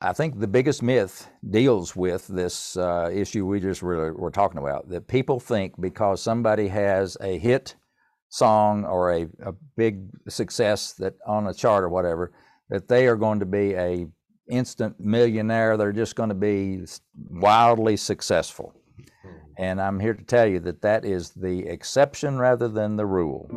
I think the biggest myth deals with this uh, issue we just were, were talking about that people think because somebody has a hit song or a, a big success that on a chart or whatever that they are going to be a instant millionaire. They're just going to be wildly successful. Hmm. and i'm here to tell you that that is the exception rather than the rule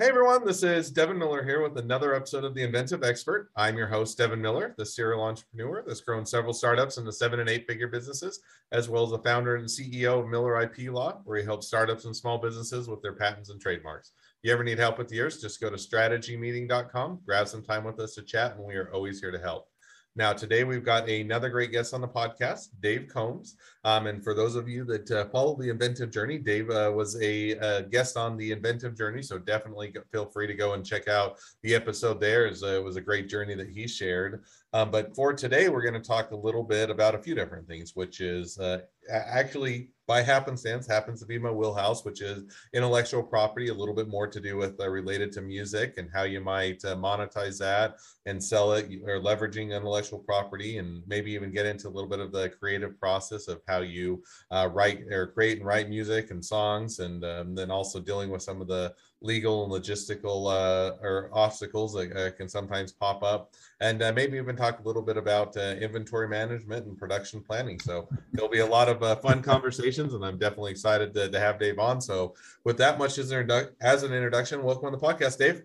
Hey everyone, this is Devin Miller here with another episode of The Inventive Expert. I'm your host, Devin Miller, the serial entrepreneur that's grown several startups into seven and eight figure businesses, as well as the founder and CEO of Miller IP Law, where he helps startups and small businesses with their patents and trademarks. If you ever need help with yours, just go to strategymeeting.com, grab some time with us to chat, and we are always here to help. Now, today we've got another great guest on the podcast, Dave Combs. Um, and for those of you that uh, follow the Inventive Journey, Dave uh, was a, guest on the Inventive Journey. So definitely feel free to go and check out the episode there. It was a great journey that he shared. Um, but for today, we're going to talk a little bit about a few different things, which is uh, actually by happenstance happens to be my wheelhouse, which is intellectual property, a little bit more to do with uh, related to music and how you might uh, monetize that and sell it or leveraging intellectual property and maybe even get into a little bit of the creative process of how you uh, write or create and write music and songs. And um, then also dealing with some of the legal and logistical uh, or obstacles that uh, can sometimes pop up. And uh, maybe even talk a little bit about uh, inventory management and production planning. So there'll be a lot of uh, fun conversations and i'm definitely excited to, to, have dave on. So with that much as an, as an introduction welcome on the podcast dave.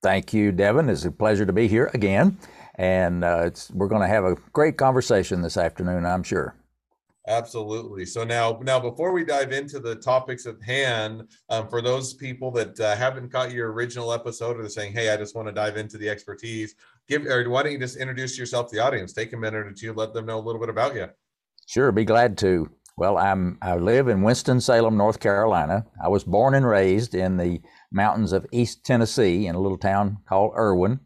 Thank you devin. It's a pleasure to be here again. And uh, we're going to have a great conversation this afternoon i'm sure Absolutely. So now, now before we dive into the topics at hand, um, for those people that uh, haven't caught your original episode or they're saying, "Hey, I just want to dive into the expertise," give or why don't you just introduce yourself to the audience? Take a minute or two, let them know a little bit about you. Sure, be glad to. Well, I'm I live in Winston Salem, North Carolina. I was born and raised in the mountains of East Tennessee in a little town called Erwin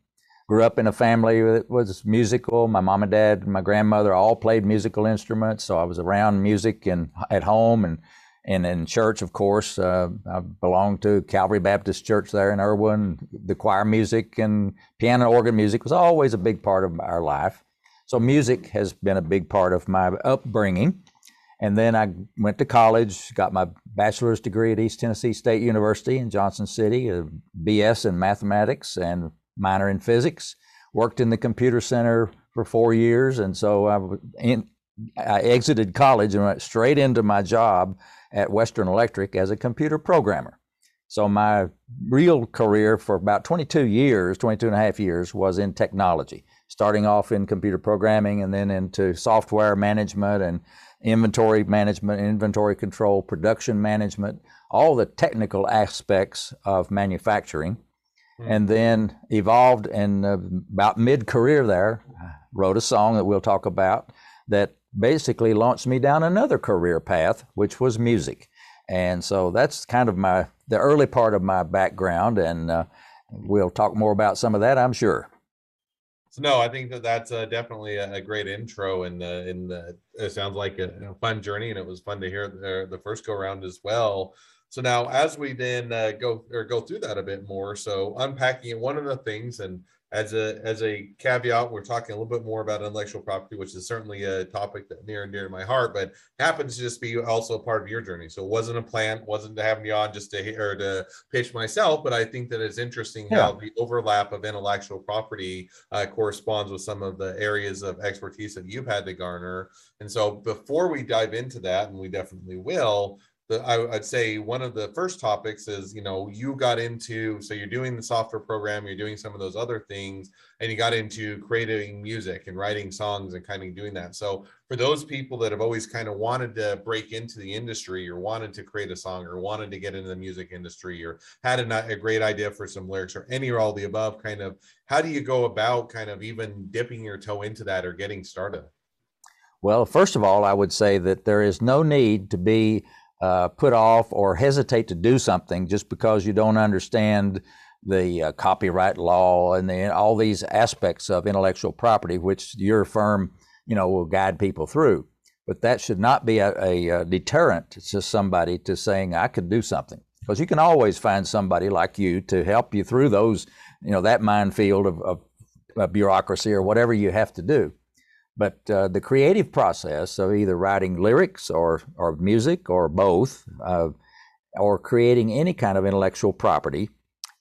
grew up in a family that was musical. My mom and dad and my grandmother all played musical instruments, so I was around music and at home and and in church, of course. Uh, I belonged to Calvary Baptist Church there in Erwin. The choir music and piano and organ music was always a big part of our life. So music has been a big part of my upbringing. And then I went to college, got my bachelor's degree at East Tennessee State University in Johnson City, a BS in mathematics and minor in physics, worked in the computer center for four years. And so I, in, I exited college and went straight into my job at Western Electric as a computer programmer. So my real career for about 22 years, 22 and a half years, was in technology, starting off in computer programming and then into software management and inventory management, inventory control, production management, all the technical aspects of manufacturing and then evolved and uh, about mid-career there wrote a song that we'll talk about that basically launched me down another career path which was music. And so that's kind of my the early part of my background and uh, we'll talk more about some of that i'm sure. So no i think that that's uh, definitely a, great intro and uh, in the it sounds like a, fun journey and it was fun to hear the, the first go around as well so now, as we then uh, go or go through that a bit more, so unpacking it, one of the things, and as a as a caveat, we're talking a little bit more about intellectual property, which is certainly a topic that near and dear to my heart, but happens to just be also a part of your journey. So it wasn't a plan, wasn't to have me on just to or to pitch myself, but I think that it's interesting yeah. how the overlap of intellectual property uh, corresponds with some of the areas of expertise that you've had to garner. And so before we dive into that, and we definitely will, the, I, would say one of the first topics is, you know, you got into, so you're doing the software program, you're doing some of those other things, and you got into creating music and writing songs and kind of doing that. So for those people that have always kind of wanted to break into the industry or wanted to create a song or wanted to get into the music industry or had a, a great idea for some lyrics or any or all the above, kind of, how do you go about kind of even dipping your toe into that or getting started? Well, first of all, I would say that there is no need to be uh, put off or hesitate to do something just because you don't understand the uh, copyright law and the, all these aspects of intellectual property, which your firm, you know, will guide people through. but that should not be a, a, a deterrent to somebody to saying I could do something because you can always find somebody like you to help you through those, you know, that minefield of, of, of bureaucracy or whatever you have to do. But uh, the creative process of either writing lyrics or, or music or both, uh, or creating any kind of intellectual property,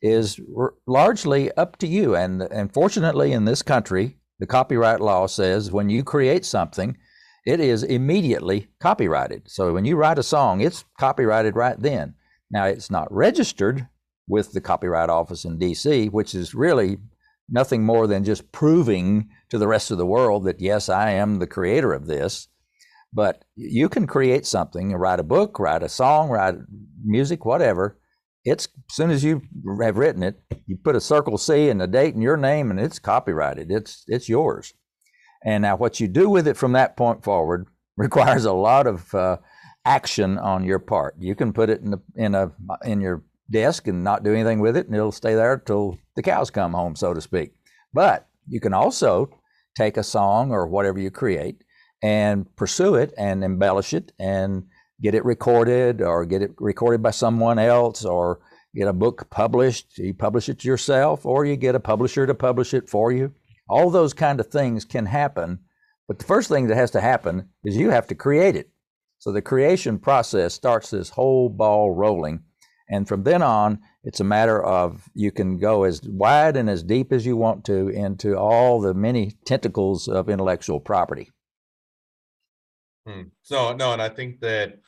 is r- largely up to you. And, and fortunately, in this country, the copyright law says when you create something, it is immediately copyrighted. So when you write a song, it's copyrighted right then. Now, it's not registered with the Copyright Office in DC, which is really nothing more than just proving to the rest of the world that, yes, I am the creator of this. But you can create something, write a book, write a song, write music, whatever. It's as soon as you have written it, you put a circle C and a date and your name, and it's copyrighted. It's it's yours. And now, what you do with it from that point forward requires a lot of uh, action on your part. You can put it in, the, in a in your desk and not do anything with it, and it'll stay there till the cows come home, so to speak. But you can also take a song or whatever you create and pursue it and embellish it and get it recorded or get it recorded by someone else or get a book published. You publish it yourself or you get a publisher to publish it for you. All those kind of things can happen. But the first thing that has to happen is you have to create it. So the creation process starts this whole ball rolling. And from then on, it's a matter of you can go as wide and as deep as you want to into all the many tentacles of intellectual property. Hmm. So no, and I think that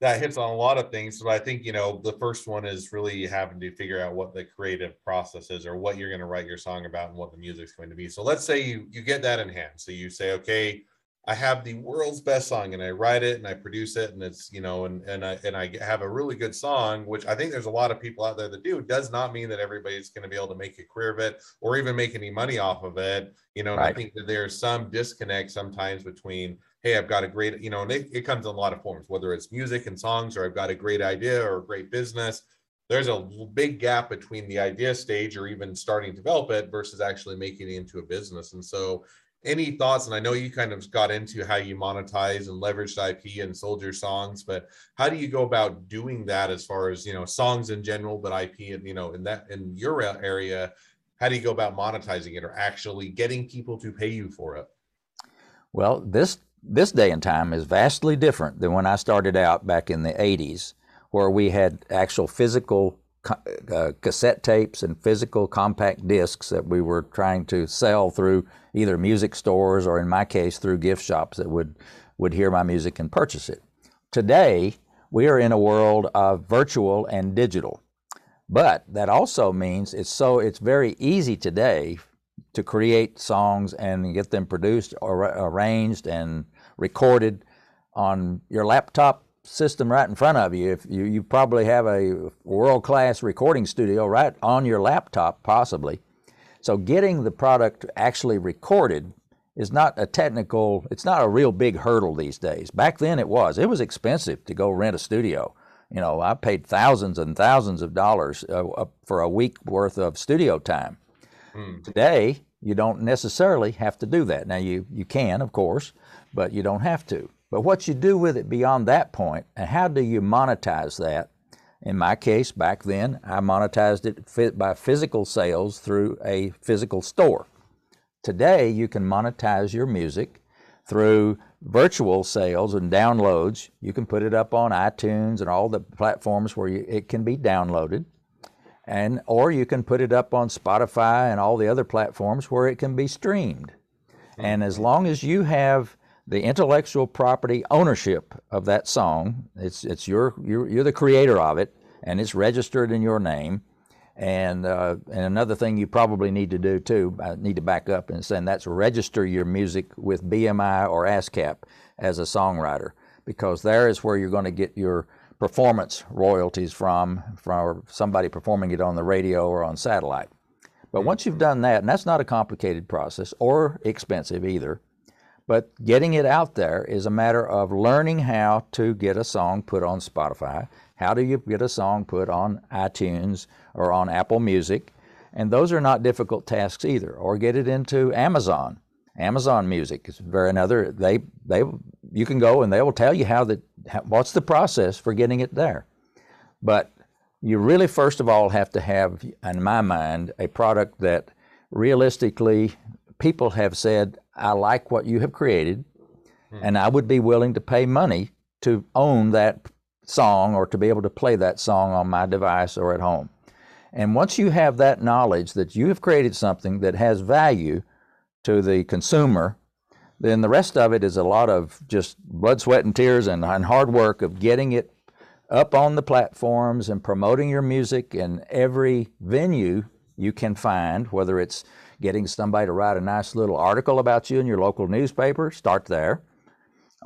that hits on a lot of things. But I think you know the first one is really having to figure out what the creative process is, or what you're going to write your song about, and what the music's going to be. So let's say you you get that in hand. So you say, okay, I have the world's best song and I write it and I produce it and it's you know and and I and I have a really good song which I think there's a lot of people out there that do does not mean that everybody's going to be able to make a career of it or even make any money off of it you know right. I think that there's some disconnect sometimes between hey I've got a great you know and it, it comes in a lot of forms whether it's music and songs or I've got a great idea or a great business there's a big gap between the idea stage or even starting to develop it versus actually making it into a business and so any thoughts? And i know you kind of got into how you monetize and leveraged ip and sold your songs but how do you go about doing that as far as you know songs in general but ip and you know in that in your area how do you go about monetizing it or actually getting people to pay you for it? Well this this day and time is vastly different than when i started out back in the 80s where we had actual physical uh, cassette tapes and physical compact discs that we were trying to sell through either music stores or, in my case, through gift shops that would, would hear my music and purchase it. Today, we are in a world of virtual and digital. But that also means it's so it's very easy today to create songs and get them produced or arranged and recorded on your laptop system right in front of you. If you, you probably have a world class recording studio right on your laptop, possibly. So getting the product actually recorded is not a technical, it's not a real big hurdle these days. Back then it was. It was expensive to go rent a studio. You know, I paid thousands and thousands of dollars uh, for a week worth of studio time. Mm. Today, you don't necessarily have to do that. Now, you, you can, of course, but you don't have to. But what you do with it beyond that point, and how do you monetize that? In my case, back then, I monetized it by physical sales through a physical store. Today, you can monetize your music through virtual sales and downloads. You can put it up on iTunes and all the platforms where you, it can be downloaded. And, or you can put it up on Spotify and all the other platforms where it can be streamed. And as mm-hmm. long as you have the intellectual property ownership of that song. It's it's your you're, you're the creator of it, and it's registered in your name. And uh, and another thing you probably need to do too, I need to back up and say that's register your music with BMI or ASCAP as a songwriter, because there is where you're going to get your performance royalties from from somebody performing it on the radio or on satellite. But once you've done that, and that's not a complicated process or expensive either, but getting it out there is a matter of learning how to get a song put on Spotify. How do you get a song put on iTunes or on Apple Music? And those are not difficult tasks either. Or get it into Amazon. Amazon Music is very another. They they you can go and they will tell you how that what's the process for getting it there. But you really first of all have to have, in my mind, a product that realistically people have said, I like what you have created, hmm. and I would be willing to pay money to own that song or to be able to play that song on my device or at home. And once you have that knowledge that you have created something that has value to the consumer, then the rest of it is a lot of just blood, sweat, and tears and, and hard work of getting it up on the platforms and promoting your music in every venue you can find, whether it's getting somebody to write a nice little article about you in your local newspaper, start there.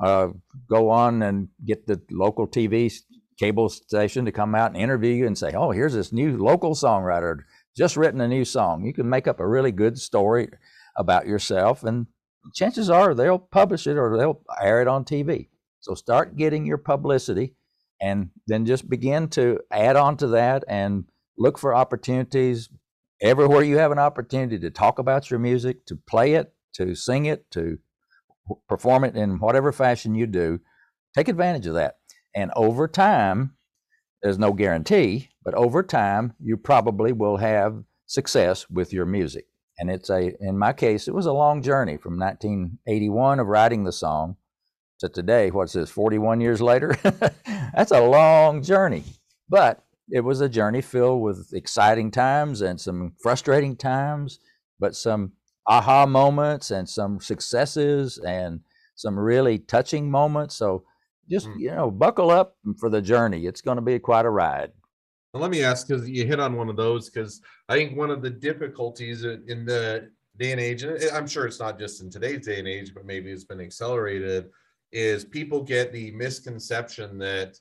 Uh, go on and get the local TV cable station to come out and interview you and say, oh, here's this new local songwriter just written a new song. You can make up a really good story about yourself, and chances are they'll publish it or they'll air it on TV. So start getting your publicity and then just begin to add on to that and look for opportunities everywhere you have an opportunity to talk about your music, to play it, to sing it, to perform it in whatever fashion you do. Take advantage of that. And over time, there's no guarantee, but over time, you probably will have success with your music. And it's a, in my case, it was a long journey from 1981 of writing the song to today. What's this, 41 years later? That's a long journey. But it was a journey filled with exciting times and some frustrating times, but some aha moments and some successes and some really touching moments. So just, mm. you know, buckle up for the journey. It's going to be quite a ride. Let me ask because you hit on one of those because I think one of the difficulties in the day and age, and I'm sure it's not just in today's day and age, but maybe it's been accelerated, is people get the misconception that,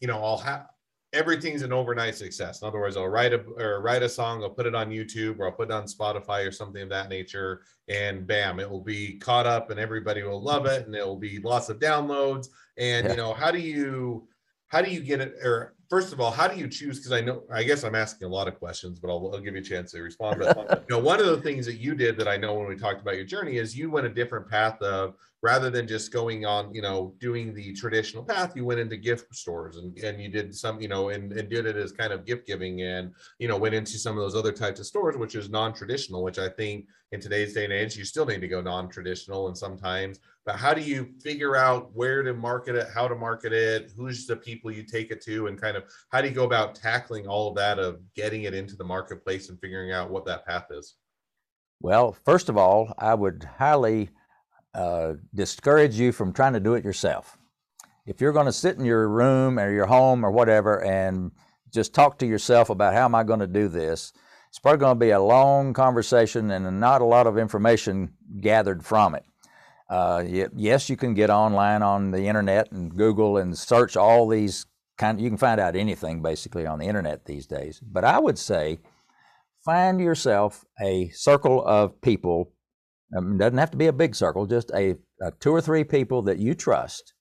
you know, I'll have everything's an overnight success. In other words, I'll write a or write a song, I'll put it on YouTube or I'll put it on Spotify or something of that nature, and bam, it will be caught up and everybody will love it and it will be lots of downloads. And yeah. you know, how do you how do you get it or first of all, how do you choose? Because I know, I guess I'm asking a lot of questions, but I'll, I'll give you a chance to respond. But you know, one of the things that you did that I know when we talked about your journey is you went a different path of rather than just going on, you know, doing the traditional path, you went into gift stores and, and you did some, you know, and, and did it as kind of gift giving and, you know, went into some of those other types of stores, which is non-traditional, which I think in today's day and age, you still need to go non-traditional and sometimes, but how do you figure out where to market it, how to market it, who's the people you take it to, and kind of how do you go about tackling all of that of getting it into the marketplace and figuring out what that path is? Well, first of all, I would highly uh, discourage you from trying to do it yourself. If you're going to sit in your room or your home or whatever and just talk to yourself about how am I going to do this, it's probably going to be a long conversation and not a lot of information gathered from it. Uh, yes, you can get online on the internet and Google and search all these kind. You can find out anything basically on the internet these days. But I would say, find yourself a circle of people um, it doesn't have to be a big circle, just a, a two or three people that you trust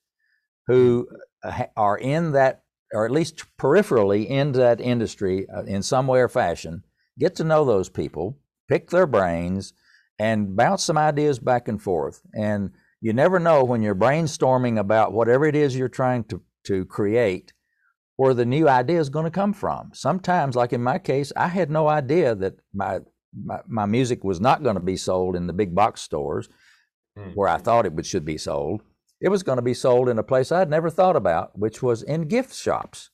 who uh, are in that, or at least peripherally in that industry uh, in some way or fashion. Get to know those people, pick their brains, and bounce some ideas back and forth. And you never know when you're brainstorming about whatever it is you're trying to, to create where the new idea is going to come from. Sometimes, like in my case, I had no idea that my my, my music was not going to be sold in the big box stores mm. where I thought it would should be sold. It was going to be sold in a place I'd never thought about, which was in gift shops.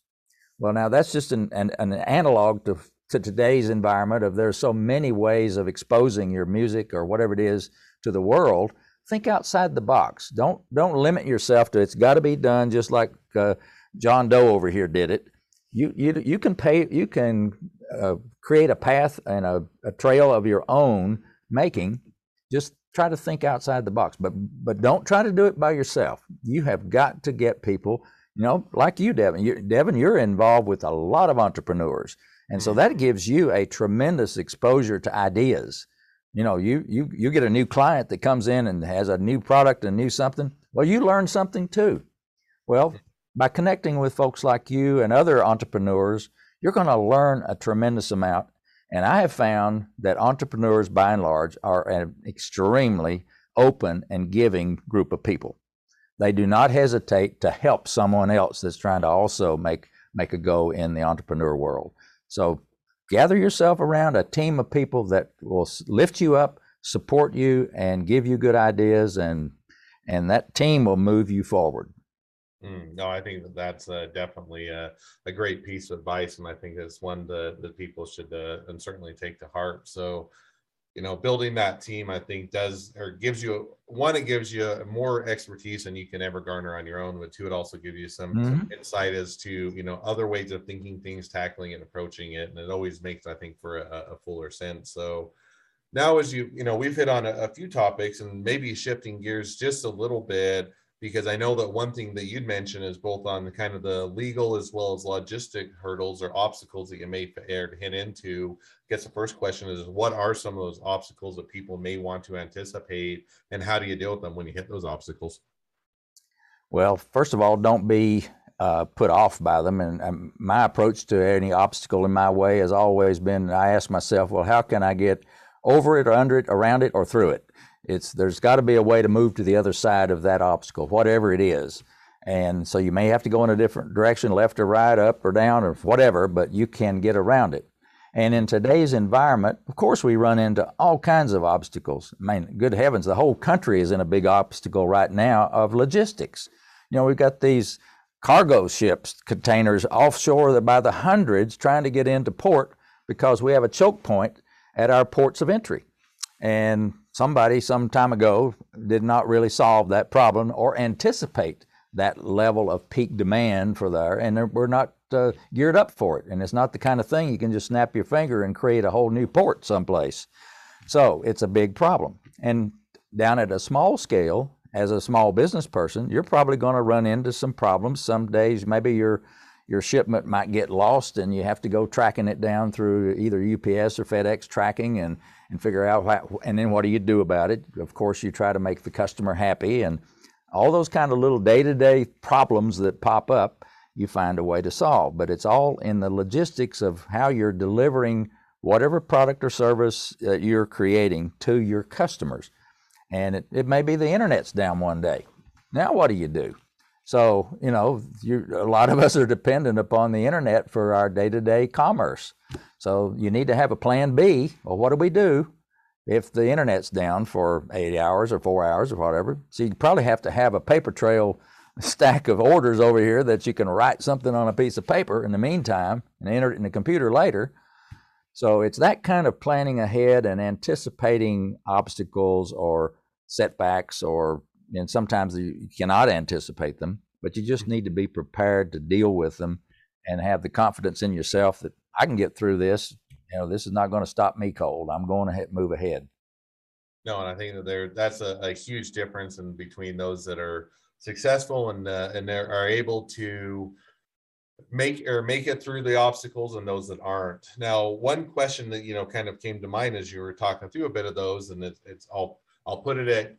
Well, now that's just an, an, an analog to, to today's environment of there's so many ways of exposing your music or whatever it is to the world. Think outside the box. Don't don't limit yourself to it's got to be done just like uh, John Doe over here did it. You you you can pay you can uh, create a path and a, a trail of your own making. Just try to think outside the box, but but don't try to do it by yourself. You have got to get people, you know, like you, Devin. You, Devin, you're involved with a lot of entrepreneurs, and so mm-hmm. that gives you a tremendous exposure to ideas. You know, you you you get a new client that comes in and has a new product, a new something. Well, you learn something too. Well, by connecting with folks like you and other entrepreneurs, you're going to learn a tremendous amount. And I have found that entrepreneurs, by and large, are an extremely open and giving group of people. They do not hesitate to help someone else that's trying to also make make a go in the entrepreneur world. So gather yourself around a team of people that will lift you up, support you, and give you good ideas, and and that team will move you forward. Mm, no, I think that that's uh, definitely a, a, great piece of advice, and I think it's one that, that people should uh, and certainly take to heart. So, you know, building that team, I think does or gives you one, it gives you more expertise than you can ever garner on your own. But two, it also gives you some, mm-hmm. some insight as to you know other ways of thinking things, tackling and approaching it, and it always makes, I think, for a, a fuller sense. So now, as you you know, we've hit on a, a few topics, and maybe shifting gears just a little bit because I know that one thing that you'd mentioned is both on the kind of the legal as well as logistic hurdles or obstacles that you may hit into. I guess the first question is what are some of those obstacles that people may want to anticipate and how do you deal with them when you hit those obstacles? Well, first of all, don't be uh, put off by them. And um, my approach to any obstacle in my way has always been I ask myself, well, how can I get over it or under it, around it, or through it? It's there's got to be a way to move to the other side of that obstacle, whatever it is. And so you may have to go in a different direction, left or right, up or down, or whatever, but you can get around it. And in today's environment, of course, we run into all kinds of obstacles. I mean, good heavens, the whole country is in a big obstacle right now of logistics. You know, we've got these cargo ships, containers offshore by the hundreds trying to get into port because we have a choke point at our ports of entry. And somebody some time ago did not really solve that problem or anticipate that level of peak demand for there, and we're not uh, geared up for it. And it's not the kind of thing you can just snap your finger and create a whole new port someplace. So it's a big problem. And down at a small scale, as a small business person, you're probably going to run into some problems. Some days, maybe your your shipment might get lost, and you have to go tracking it down through either UPS or FedEx tracking, and and figure out how, and then what do you do about it? Of course, you try to make the customer happy and all those kind of little day-to-day problems that pop up, you find a way to solve. But it's all in the logistics of how you're delivering whatever product or service that you're creating to your customers. And it, it may be the internet's down one day. Now what do you do? So, you know, a lot of us are dependent upon the internet for our day to day commerce. So, you need to have a plan B. Well, what do we do if the internet's down for eight hours or four hours or whatever? So, you probably have to have a paper trail stack of orders over here that you can write something on a piece of paper in the meantime and enter it in the computer later. So, it's that kind of planning ahead and anticipating obstacles or setbacks or and sometimes you cannot anticipate them, but you just mm-hmm. need to be prepared to deal with them and have the confidence in yourself that I can get through this. You know, this is not going to stop me cold. I'm going to move ahead. No, and I think that there that's a, a huge difference in between those that are successful and uh, and are able to make or make it through the obstacles and those that aren't. Now, one question that you know kind of came to mind as you were talking through a bit of those, and it's, it's I'll I'll put it at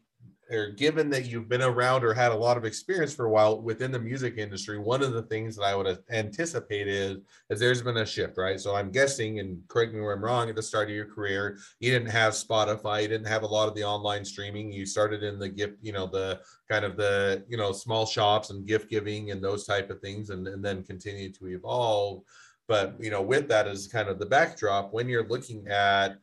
or given that you've been around or had a lot of experience for a while within the music industry, one of the things that I would anticipate is, is there's been a shift, right? So I'm guessing, and correct me where I'm wrong, at the start of your career, you didn't have Spotify, you didn't have a lot of the online streaming. You started in the gift, you know, the kind of the, you know, small shops and gift giving and those type of things, and, and then continue to evolve. But, you know, with that as kind of the backdrop, when you're looking at,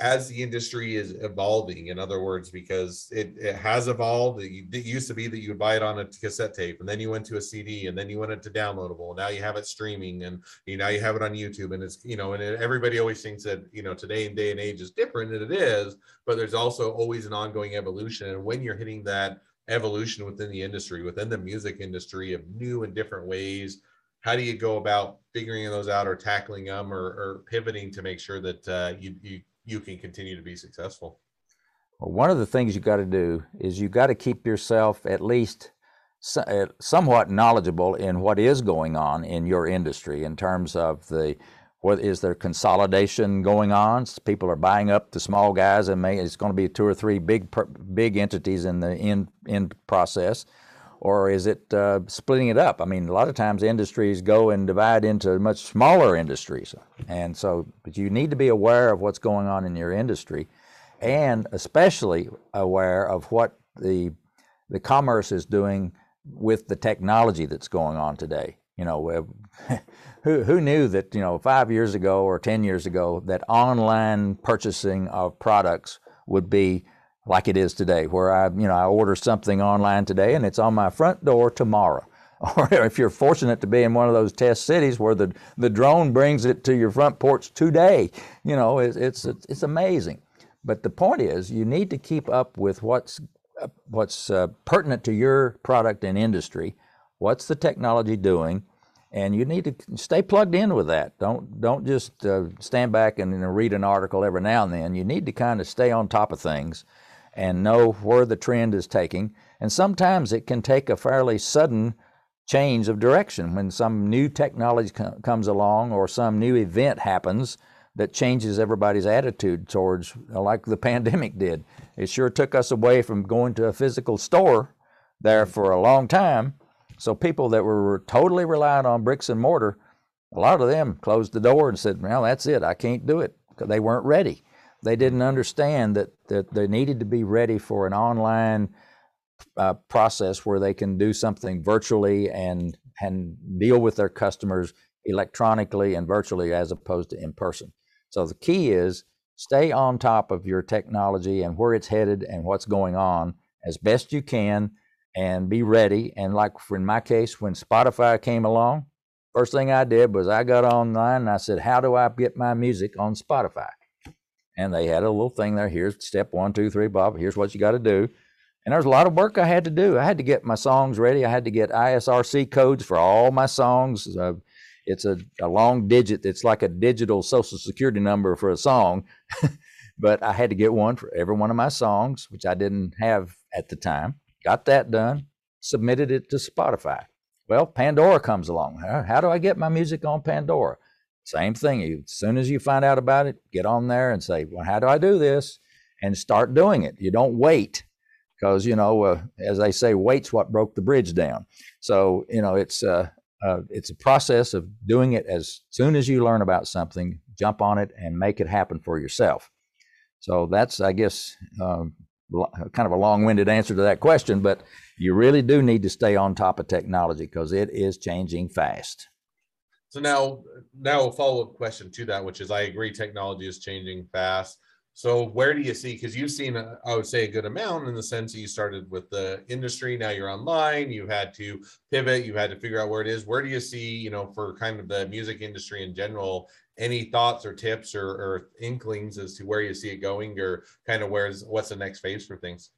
as the industry is evolving in other words because it, it has evolved it, used to be that you would buy it on a cassette tape and then you went to a cd and then you went into downloadable now you have it streaming and you now you have it on youtube and it's you know and it, everybody always thinks that you know today and day and age is different and it is but there's also always an ongoing evolution and when you're hitting that evolution within the industry within the music industry of new and different ways how do you go about figuring those out or tackling them or, or pivoting to make sure that uh, you, you you can continue to be successful? Well, one of the things you got to do is you got to keep yourself at least uh, somewhat knowledgeable in what is going on in your industry in terms of the what is there consolidation going on? People are buying up the small guys, and may, it's going to be two or three big big entities in the end end process, or is it uh, splitting it up? I mean, a lot of times industries go and divide into much smaller industries, and so but you need to be aware of what's going on in your industry, and especially aware of what the the commerce is doing with the technology that's going on today. You know, who who knew that you know five years ago or ten years ago that online purchasing of products would be like it is today, where I, you know, I order something online today and it's on my front door tomorrow. Or if you're fortunate to be in one of those test cities where the, the drone brings it to your front porch today, you know, it's, it's, it's amazing. But the point is, you need to keep up with what's, what's uh, pertinent to your product and industry. What's the technology doing? And you need to stay plugged in with that. Don't don't just uh, stand back and, and read an article every now and then. You need to kind of stay on top of things and know where the trend is taking. And sometimes it can take a fairly sudden change of direction when some new technology com- comes along or some new event happens that changes everybody's attitude towards, uh, like the pandemic did. It sure took us away from going to a physical store there for a long time. So people that were totally reliant on bricks and mortar, a lot of them closed the door and said, "Well, that's it. I can't do it." Because they weren't ready. They didn't understand that, that they needed to be ready for an online uh, process where they can do something virtually and, and deal with their customers electronically and virtually as opposed to in person. So the key is stay on top of your technology and where it's headed and what's going on as best you can and be ready. And like in my case, when Spotify came along, first thing I did was I got online and I said, How do I get my music on Spotify? And they had a little thing there. Here's step one, two, three, Bob. Here's what you got to do. And there's a lot of work I had to do. I had to get my songs ready. I had to get ISRC codes for all my songs. Uh, it's a, a long digit. It's like a digital social security number for a song. but I had to get one for every one of my songs, which I didn't have at the time. Got that done, submitted it to Spotify. Well, Pandora comes along. How do I get my music on Pandora? Same thing. As soon as you find out about it, get on there and say, "Well, how do I do this?" and start doing it. You don't wait because you know, uh, as they say, wait's what broke the bridge down. So you know, it's uh, uh, it's a process of doing it as soon as you learn about something, jump on it and make it happen for yourself. So that's, I guess, um, kind of a long-winded answer to that question, but you really do need to stay on top of technology because it is changing fast. So now, now a follow up question to that, which is I agree technology is changing fast. So where do you see? Because you've seen, a, I would say, a good amount in the sense that you started with the industry. Now you're online. You've had to pivot. You've had to figure out where it is. Where do you see, you know, for kind of the music industry in general, any thoughts or tips or, or inklings as to where you see it going, or kind of where's what's the next phase for things?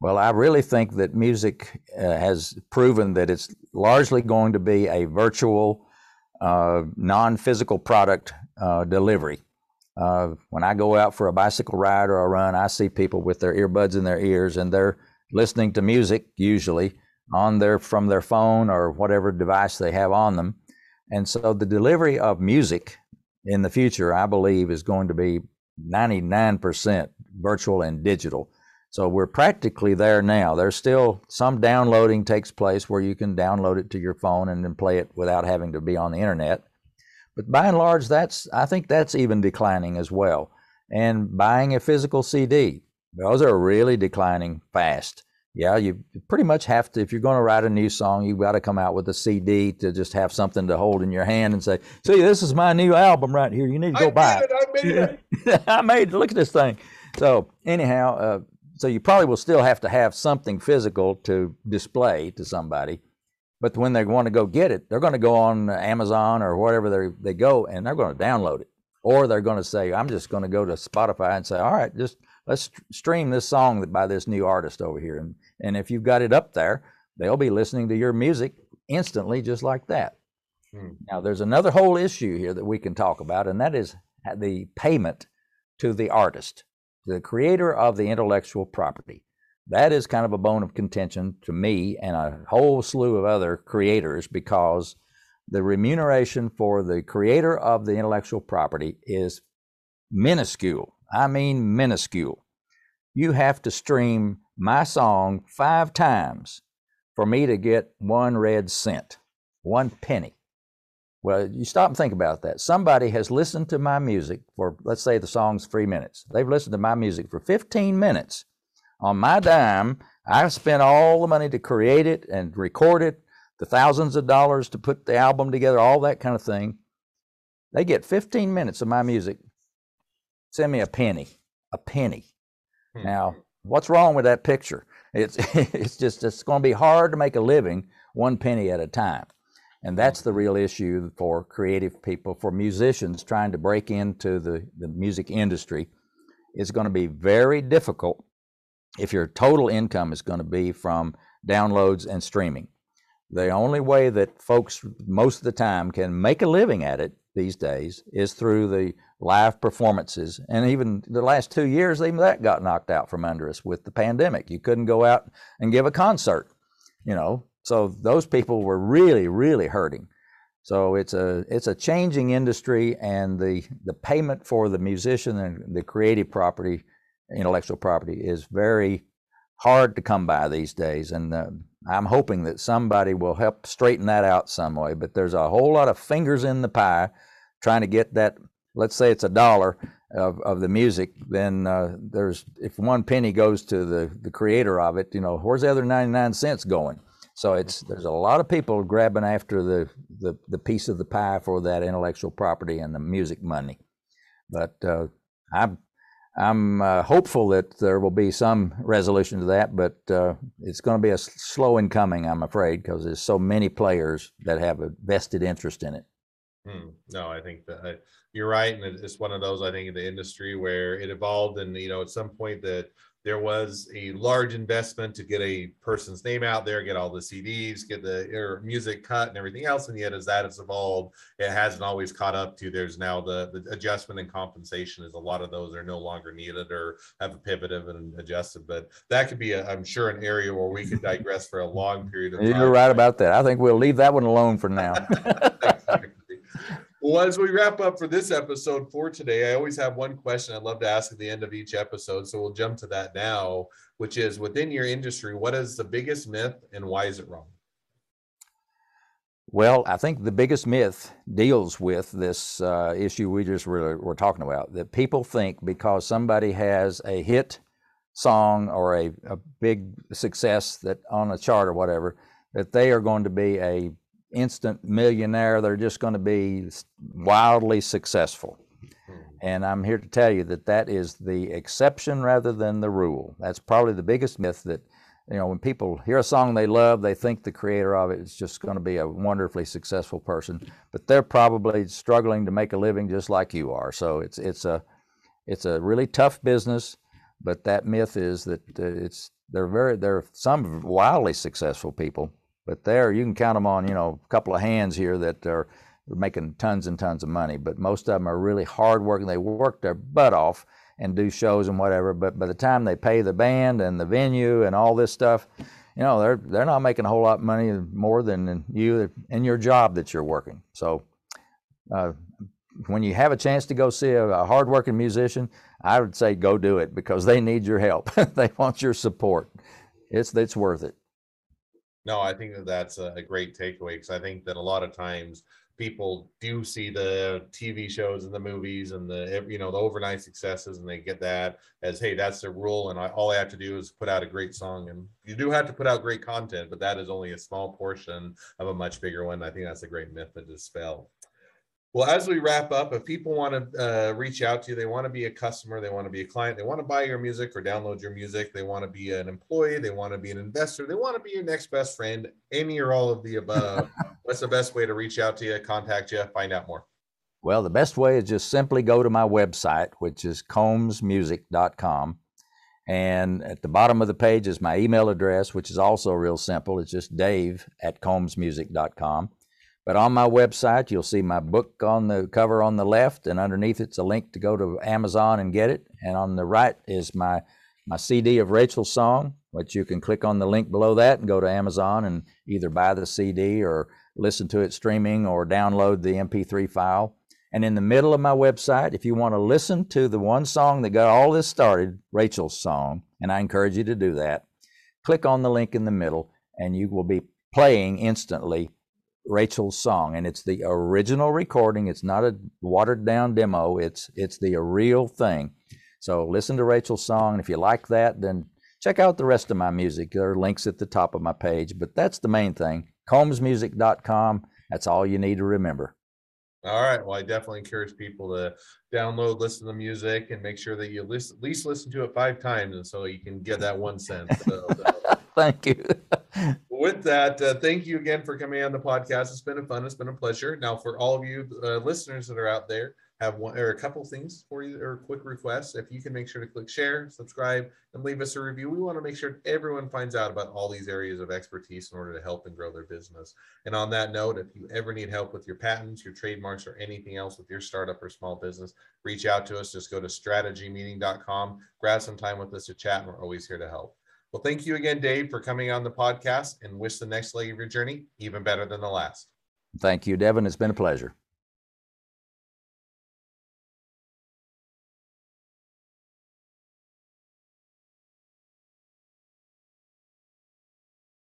Well, I really think that music uh, has proven that it's largely going to be a virtual uh, non-physical product uh, delivery. Uh, when I go out for a bicycle ride or a run, I see people with their earbuds in their ears and they're listening to music usually on their from their phone or whatever device they have on them. And so the delivery of music in the future, I believe, is going to be 99% virtual and digital. So we're practically there now. There's still some downloading takes place where you can download it to your phone and then play it without having to be on the internet. But by and large, that's I think that's even declining as well. And buying a physical CD, those are really declining fast. Yeah, you pretty much have to if you're going to write a new song, you've got to come out with a CD to just have something to hold in your hand and say, "See, this is my new album right here. You need to go I buy it. I made it. I made it. Look at this thing." So anyhow, uh, so you probably will still have to have something physical to display to somebody. But when they want to go get it, they're going to go on Amazon or whatever they they go, and they're going to download it, or they're going to say, "I'm just going to go to Spotify and say, all right, just let's stream this song by this new artist over here." And and if you've got it up there, they'll be listening to your music instantly, just like that. Hmm. Now, there's another whole issue here that we can talk about, and that is the payment to the artist the creator of the intellectual property. That is kind of a bone of contention to me and a whole slew of other creators because the remuneration for the creator of the intellectual property is minuscule. I mean, minuscule. You have to stream my song five times for me to get one red cent, one penny. Well, you stop and think about that. Somebody has listened to my music for, let's say the song's three minutes. They've listened to my music for 15 minutes. On my dime, I've spent all the money to create it and record it, the thousands of dollars to put the album together, all that kind of thing. They get 15 minutes of my music. Send me a penny, a penny. Hmm. Now, what's wrong with that picture? It's it's just it's going to be hard to make a living one penny at a time. And that's the real issue for creative people, for musicians trying to break into the, the music industry. It's going to be very difficult if your total income is going to be from downloads and streaming. The only way that folks most of the time can make a living at it these days is through the live performances. And even the last two years, even that got knocked out from under us with the pandemic. You couldn't go out and give a concert, you know. So those people were really, really hurting. So it's a it's a changing industry, and the the payment for the musician and the creative property, intellectual property, is very hard to come by these days. And uh, I'm hoping that somebody will help straighten that out some way. But there's a whole lot of fingers in the pie trying to get that. Let's say it's a dollar of, of the music, then uh, there's if one penny goes to the the creator of it, you know, where's the other 99 cents going? So it's there's a lot of people grabbing after the, the, the piece of the pie for that intellectual property and the music money. But uh, I'm I'm uh, hopeful that there will be some resolution to that, but uh, it's going to be a slow in coming, I'm afraid, because there's so many players that have a vested interest in it. Hmm. No, I think that I, you're right, and it's one of those I think in the industry where it evolved, and you know, at some point that there was a large investment to get a person's name out there, get all the CDs, get the music cut and everything else. And yet, as that has evolved, it hasn't always caught up to. There's now the, the adjustment and compensation is a lot of those are no longer needed or have pivoted and adjusted. But that could be, i am sure, an area where we could digress for a long period of time. You're right about that. I think we'll leave that one alone for now. Well, as we wrap up for this episode for today, I always have one question I'd love to ask at the end of each episode. So we'll jump to that now, which is within your industry, what is the biggest myth and why is it wrong? Well, I think the biggest myth deals with this uh, issue we just were, were talking about that people think because somebody has a hit song or a, a big success that on a chart or whatever, that they are going to be a instant millionaire. They're just going to be wildly successful. Hmm. And I'm here to tell you that that is the exception rather than the rule. That's probably the biggest myth that, you know, when people hear a song they love, they think the creator of it is just going to be a wonderfully successful person, but they're probably struggling to make a living just like you are. So it's it's a it's a really tough business, but that myth is that uh, it's they're very they're some wildly successful people, but there, you can count them on, you know, a couple of hands here that are making tons and tons of money. But most of them are really hardworking. They work their butt off and do shows and whatever. But by the time they pay the band and the venue and all this stuff, you know, they're they're not making a whole lot of money more than you in your job that you're working. So, uh, when you have a chance to go see a, a hardworking musician, I would say go do it because they need your help. they want your support. It's it's worth it. No, I think that that's a, great takeaway because I think that a lot of times people do see the TV shows and the movies and the you know the overnight successes and they get that as hey that's the rule and I, all I have to do is put out a great song and you do have to put out great content but that is only a small portion of a much bigger one. I think that's a great myth to dispel. Well, as we wrap up, if people want to uh, reach out to you, they want to be a customer, they want to be a client, they want to buy your music or download your music, they want to be an employee, they want to be an investor, they want to be your next best friend, any or all of the above. What's the best way to reach out to you, contact you, find out more? Well, the best way is just simply go to my website, which is combsmusic.com. And at the bottom of the page is my email address, which is also real simple. It's just dave at combsmusic.com. But on my website, you'll see my book on the cover on the left, and underneath it's a link to go to Amazon and get it. And on the right is my my CD of Rachel's song, which you can click on the link below that and go to Amazon and either buy the CD or listen to it streaming or download the MP3 file. And in the middle of my website, if you want to listen to the one song that got all this started, Rachel's song, and I encourage you to do that, click on the link in the middle and you will be playing instantly Rachel's song, and it's the original recording. It's not a watered down demo. It's it's the real thing. So listen to Rachel's song, and if you like that, then check out the rest of my music. There are links at the top of my page, but that's the main thing. CombsMusic.com. That's all you need to remember. All right. Well, I definitely encourage people to download, listen to the music, and make sure that you listen, at least listen to it five times, and so you can get that one sense. So, thank you. With that, uh, thank you again for coming on the podcast. It's been a fun. It's been a pleasure. Now, for all of you uh, listeners that are out there, have one or a couple things for you or quick requests. If you can make sure to click share, subscribe, and leave us a review. We want to make sure everyone finds out about all these areas of expertise in order to help and grow their business. And on that note, if you ever need help with your patents, your trademarks, or anything else with your startup or small business, reach out to us. Just go to strategymeeting.com, grab some time with us to chat, and we're always here to help. Well, thank you again, Dave, for coming on the podcast and wish the next leg of your journey even better than the last. Thank you, Devin. It's been a pleasure.